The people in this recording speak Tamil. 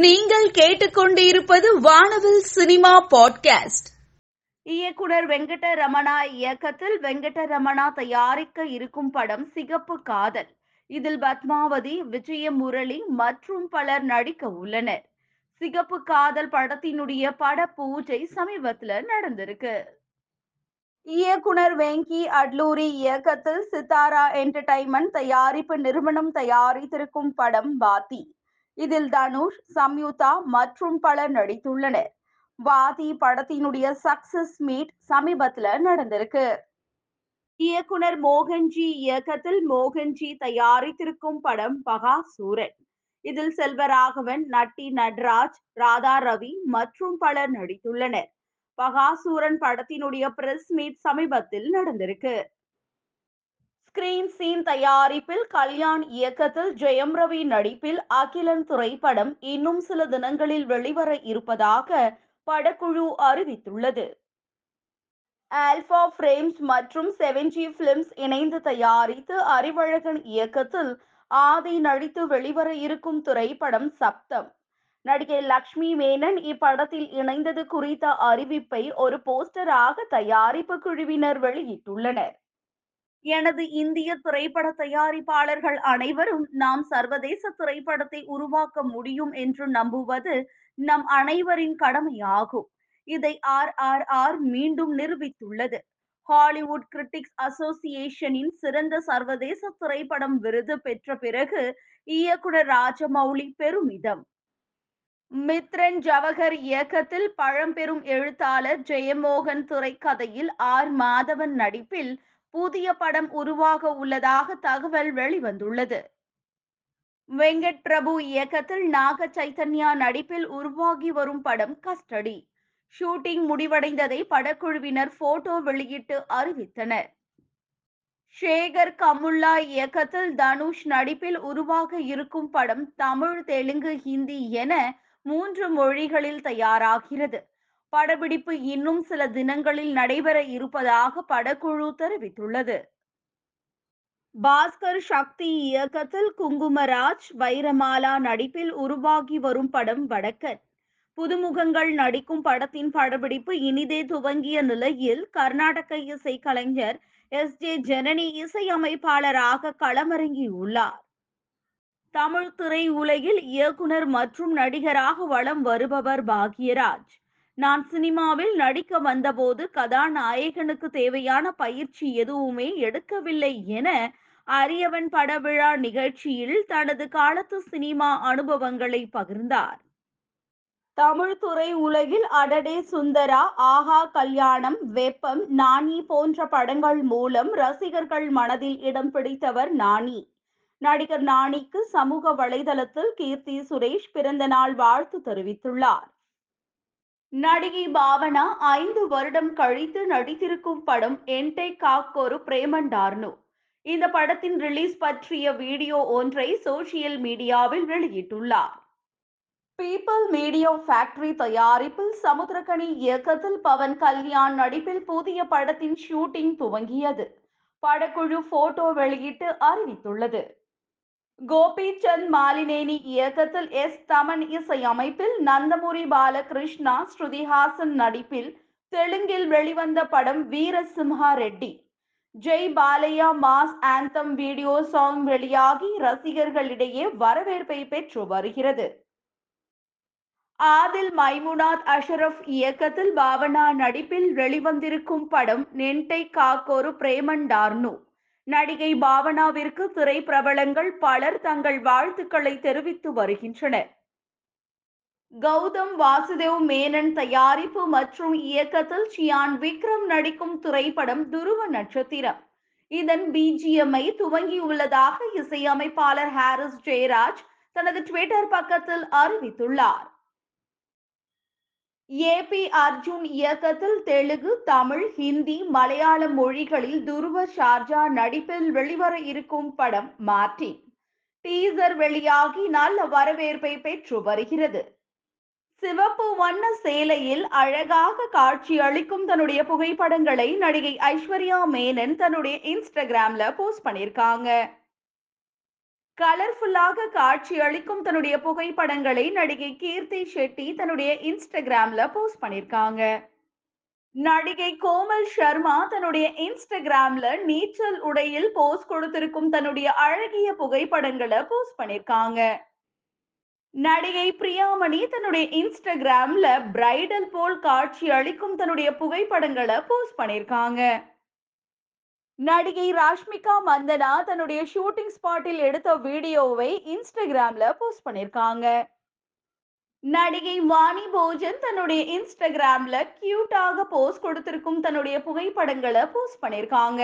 நீங்கள் கேட்டுக்கொண்டிருப்பது வானவில் சினிமா பாட்காஸ்ட். இயக்குனர் வெங்கட ரமணா இயக்கத்தில் வெங்கட ரமணா தயாரிக்க இருக்கும் படம் சிகப்பு காதல். இதில் பத்மாவதி விஜயமுரளி மற்றும் பலர் நடிக்க உள்ளனர். சிகப்பு காதல் படத்தினுடைய பட பூஜை சமீபத்துல நடந்திருக்கு. இயக்குனர் வெங்கி அட்லூரி இயக்கத்தில் சித்தாரா என்டர்டைன்மெண்ட் தயாரிப்பு நிறுவனம் தயாரித்திருக்கும் படம் வாதி இதில் தனுஷ் சம்யுதா மற்றும் பலர் நடித்துள்ளனர். வாதி படத்தினுடைய சக்சஸ் மீட் சமீபத்துல நடந்திருக்கு. இயக்குனர் மோகன்ஜி இயக்கத்தில் மோகன்ஜி தயாரித்திருக்கும் படம் பகாசூரன் இதில் செல்வராகவன் நட்டி நட்ராஜ் ராதா ரவி மற்றும் பலர் நடித்துள்ளனர். பகாசூரன் படத்தினுடைய பிரஸ் மீட் சமீபத்தில் நடந்திருக்கு. ஸ்கிரீன் சீன் தயாரிப்பில் கல்யாண் இயக்கத்தில் ஜெயம் ரவி நடிப்பில் அகிலன் திரைப்படம் இன்னும் சில தினங்களில் வெளிவர இருப்பதாக படக்குழு அறிவித்துள்ளது. ஆல்பா ஃப்ரேம்ஸ் மற்றும் செவென்ஜி பிலிம்ஸ் இணைந்து தயாரித்து அறிவழகன் இயக்கத்தில் ஆதி நடித்து வெளிவர இருக்கும் திரைப்படம் சப்தம். நடிகை லக்ஷ்மி மேனன் இப்படத்தில் இணைந்தது குறித்த அறிவிப்பை ஒரு போஸ்டராக தயாரிப்பு குழுவினர் வெளியிட்டுள்ளனர். எனது இந்திய திரைப்பட தயாரிப்பாளர்கள் அனைவரும் நாம் சர்வதேச திரைப்படத்தை உருவாக்க முடியும் என்று நம்புவது நம் அனைவரின் கடமையாகும். இதை ஆர் ஆர் ஆர் மீண்டும் நிரூபித்துள்ளது. ஹாலிவுட் கிரிட்டிக்ஸ் அசோசியேஷனின் சிறந்த சர்வதேச திரைப்படம் விருது பெற்ற பிறகு இயக்குனர் ராஜமௌலி பெருமிதம் மித்ரன் ஜவஹர் இயக்கத்தில் பழம்பெரும் எழுத்தாளர் ஜெயமோகன் திரைக்கதையில் ஆர் மாதவன் நடிப்பில் புதிய படம் உருவாக உள்ளதாக தகவல் வெளிவந்துள்ளது. வெங்கட் பிரபு இயக்கத்தில் நாக சைத்தன்யா நடிப்பில் உருவாகி வரும் படம் கஸ்டடி. ஷூட்டிங் முடிவடைந்ததை படக்குழுவினர் போட்டோ வெளியிட்டு அறிவித்தனர். ஷேகர் கமுல்லா இயக்கத்தில் தனுஷ் நடிப்பில் உருவாக இருக்கும் படம் தமிழ் தெலுங்கு ஹிந்தி என மூன்று மொழிகளில் தயாராகிறது. படப்பிடிப்பு இன்னும் சில தினங்களில் நடைபெற இருப்பதாக படக்குழு தெரிவித்துள்ளது. பாஸ்கர் சக்தி இயக்கத்தில் குங்குமராஜ் வைரமாலா நடிப்பில் உருவாகி வரும் படம் வடக்கன். புதுமுகங்கள் நடிக்கும் படத்தின் படப்பிடிப்பு இனிதே துவங்கிய நிலையில் கர்நாடக இசை கலைஞர் எஸ். ஜே. ஜனனி இசையமைப்பாளராக களமிறங்கியுள்ளார். தமிழ் திரை உலகில் இயக்குனர் மற்றும் நடிகராக வலம் வருபவர் பாக்யராஜ். நான் சினிமாவில் நடிக்க வந்தபோது கதாநாயகனுக்கு தேவையான பயிற்சி எதுவுமே எடுக்கவில்லை என அரியவன் படவிழா நிகழ்ச்சியில் தனது காலத்து சினிமா அனுபவங்களை பகிர்ந்தார். தமிழ் துறை உலகில் அடடே சுந்தரா ஆஹா கல்யாணம் வெப்பம் நாணி போன்ற படங்கள் மூலம் ரசிகர்கள் மனதில் இடம் பிடித்தவர் நாணி. நடிகர் நாணிக்கு சமூக வலைதளத்தில் கீர்த்தி சுரேஷ் பிறந்த நாள் வாழ்த்து தெரிவித்துள்ளார். நடிகை பாவனா ஐந்து வருடம் கழித்து நடித்திருக்கும் படம் என்டை காக்கோரு பிரேமண்டார்னு இந்த படத்தின் ரிலீஸ் பற்றிய வீடியோ ஒன்றை சோசியல் மீடியாவில் வெளியிட்டுள்ளார். பீப்பிள் மீடியா ஃபேக்டரி தயாரிப்பில் சமுத்திரக்கணி இயக்கத்தில் பவன் கல்யாண் நடிப்பில் புதிய படத்தின் ஷூட்டிங் துவங்கியது. படக்குழு போட்டோ வெளியிட்டு அறிவித்துள்ளது. கோபிச்சந்த் மாலினேனி இயக்கத்தில் எஸ் தமன் இசையமைப்பில் நந்தமுரி பாலகிருஷ்ணா ஸ்ருதிஹாசன் நடிப்பில் தெலுங்கில் வெளிவந்த படம் Veerasimha Reddy Jai Balayya mass anthem video song வெளியாகி ரசிகர்களிடையே வரவேற்பை பெற்று வருகிறது ஆதில் மைமுனாத் அஷரப் இயக்கத்தில் பாவனா நடிப்பில் வெளிவந்திருக்கும் படம் நெண்டை காக்கொரு பிரேமண்டார்னு நடிகை பாவனாவிற்கு திரை பிரபலங்கள் பலர் தங்கள் வாழ்த்துக்களை தெரிவித்து வருகின்றனர். கௌதம் வாசுதேவ் மேனன் தயாரிப்பு மற்றும் இயக்கத்தில் சியான் விக்ரம் நடிக்கும் திரைப்படம் துருவ நட்சத்திரம். இதன் பிஜிஎம்ஐ துவங்கியுள்ளதாக இசையமைப்பாளர் ஹாரிஸ் ஜெயராஜ் தனது ட்விட்டர் பக்கத்தில் அறிவித்துள்ளார். ஏபி அர்ஜுன் இயக்கத்தில் தெலுங்கு தமிழ் ஹிந்தி மலையாள மொழிகளில் துருவ ஷார்ஜா நடிப்பில் வெளிவர இருக்கும் படம் மாற்றி. டீசர் வெளியாகி நல்ல வரவேற்பை பெற்று வருகிறது. சிவப்பு வண்ண சேலையில் அழகாக காட்சி அளிக்கும் தன்னுடைய புகைப்படங்களை நடிகை ஐஸ்வர்யா மேனன் தன்னுடைய இன்ஸ்டாகிராம்ல போஸ்ட் பண்ணியிருக்காங்க. கலர்ஃபுல்லாக காட்சி அளிக்கும் தன்னுடைய புகைப்படங்களை நடிகை கீர்த்தி ஷெட்டி தன்னுடைய இன்ஸ்டாகிராம்ல போஸ்ட் பண்ணிருக்காங்க. நடிகை கோமல் சர்மா தன்னுடைய இன்ஸ்டாகிராம்ல நீச்சல் உடையில் போஸ்ட் கொடுத்திருக்கும் தன்னுடைய அழகிய புகைப்படங்களை போஸ்ட் பண்ணிருக்காங்க. நடிகை பிரியாமணி தன்னுடைய இன்ஸ்டாகிராம்ல பிரைடல் போல் காட்சி அளிக்கும் தன்னுடைய புகைப்படங்களை போஸ்ட் பண்ணிருக்காங்க. நடிகை ராஷ்மிகா மந்தனா தன்னுடைய ஷூட்டிங் ஸ்பாட்டில் எடுத்த வீடியோவை இன்ஸ்டாகிராம்ல போஸ்ட் பண்ணிருக்காங்க. நடிகை வாணி போஜன் தன்னுடைய இன்ஸ்டாகிராம்ல கியூட்டாக போஸ்ட் கொடுத்திருக்கும் தன்னுடைய புகைப்படங்களை போஸ்ட் பண்ணிருக்காங்க.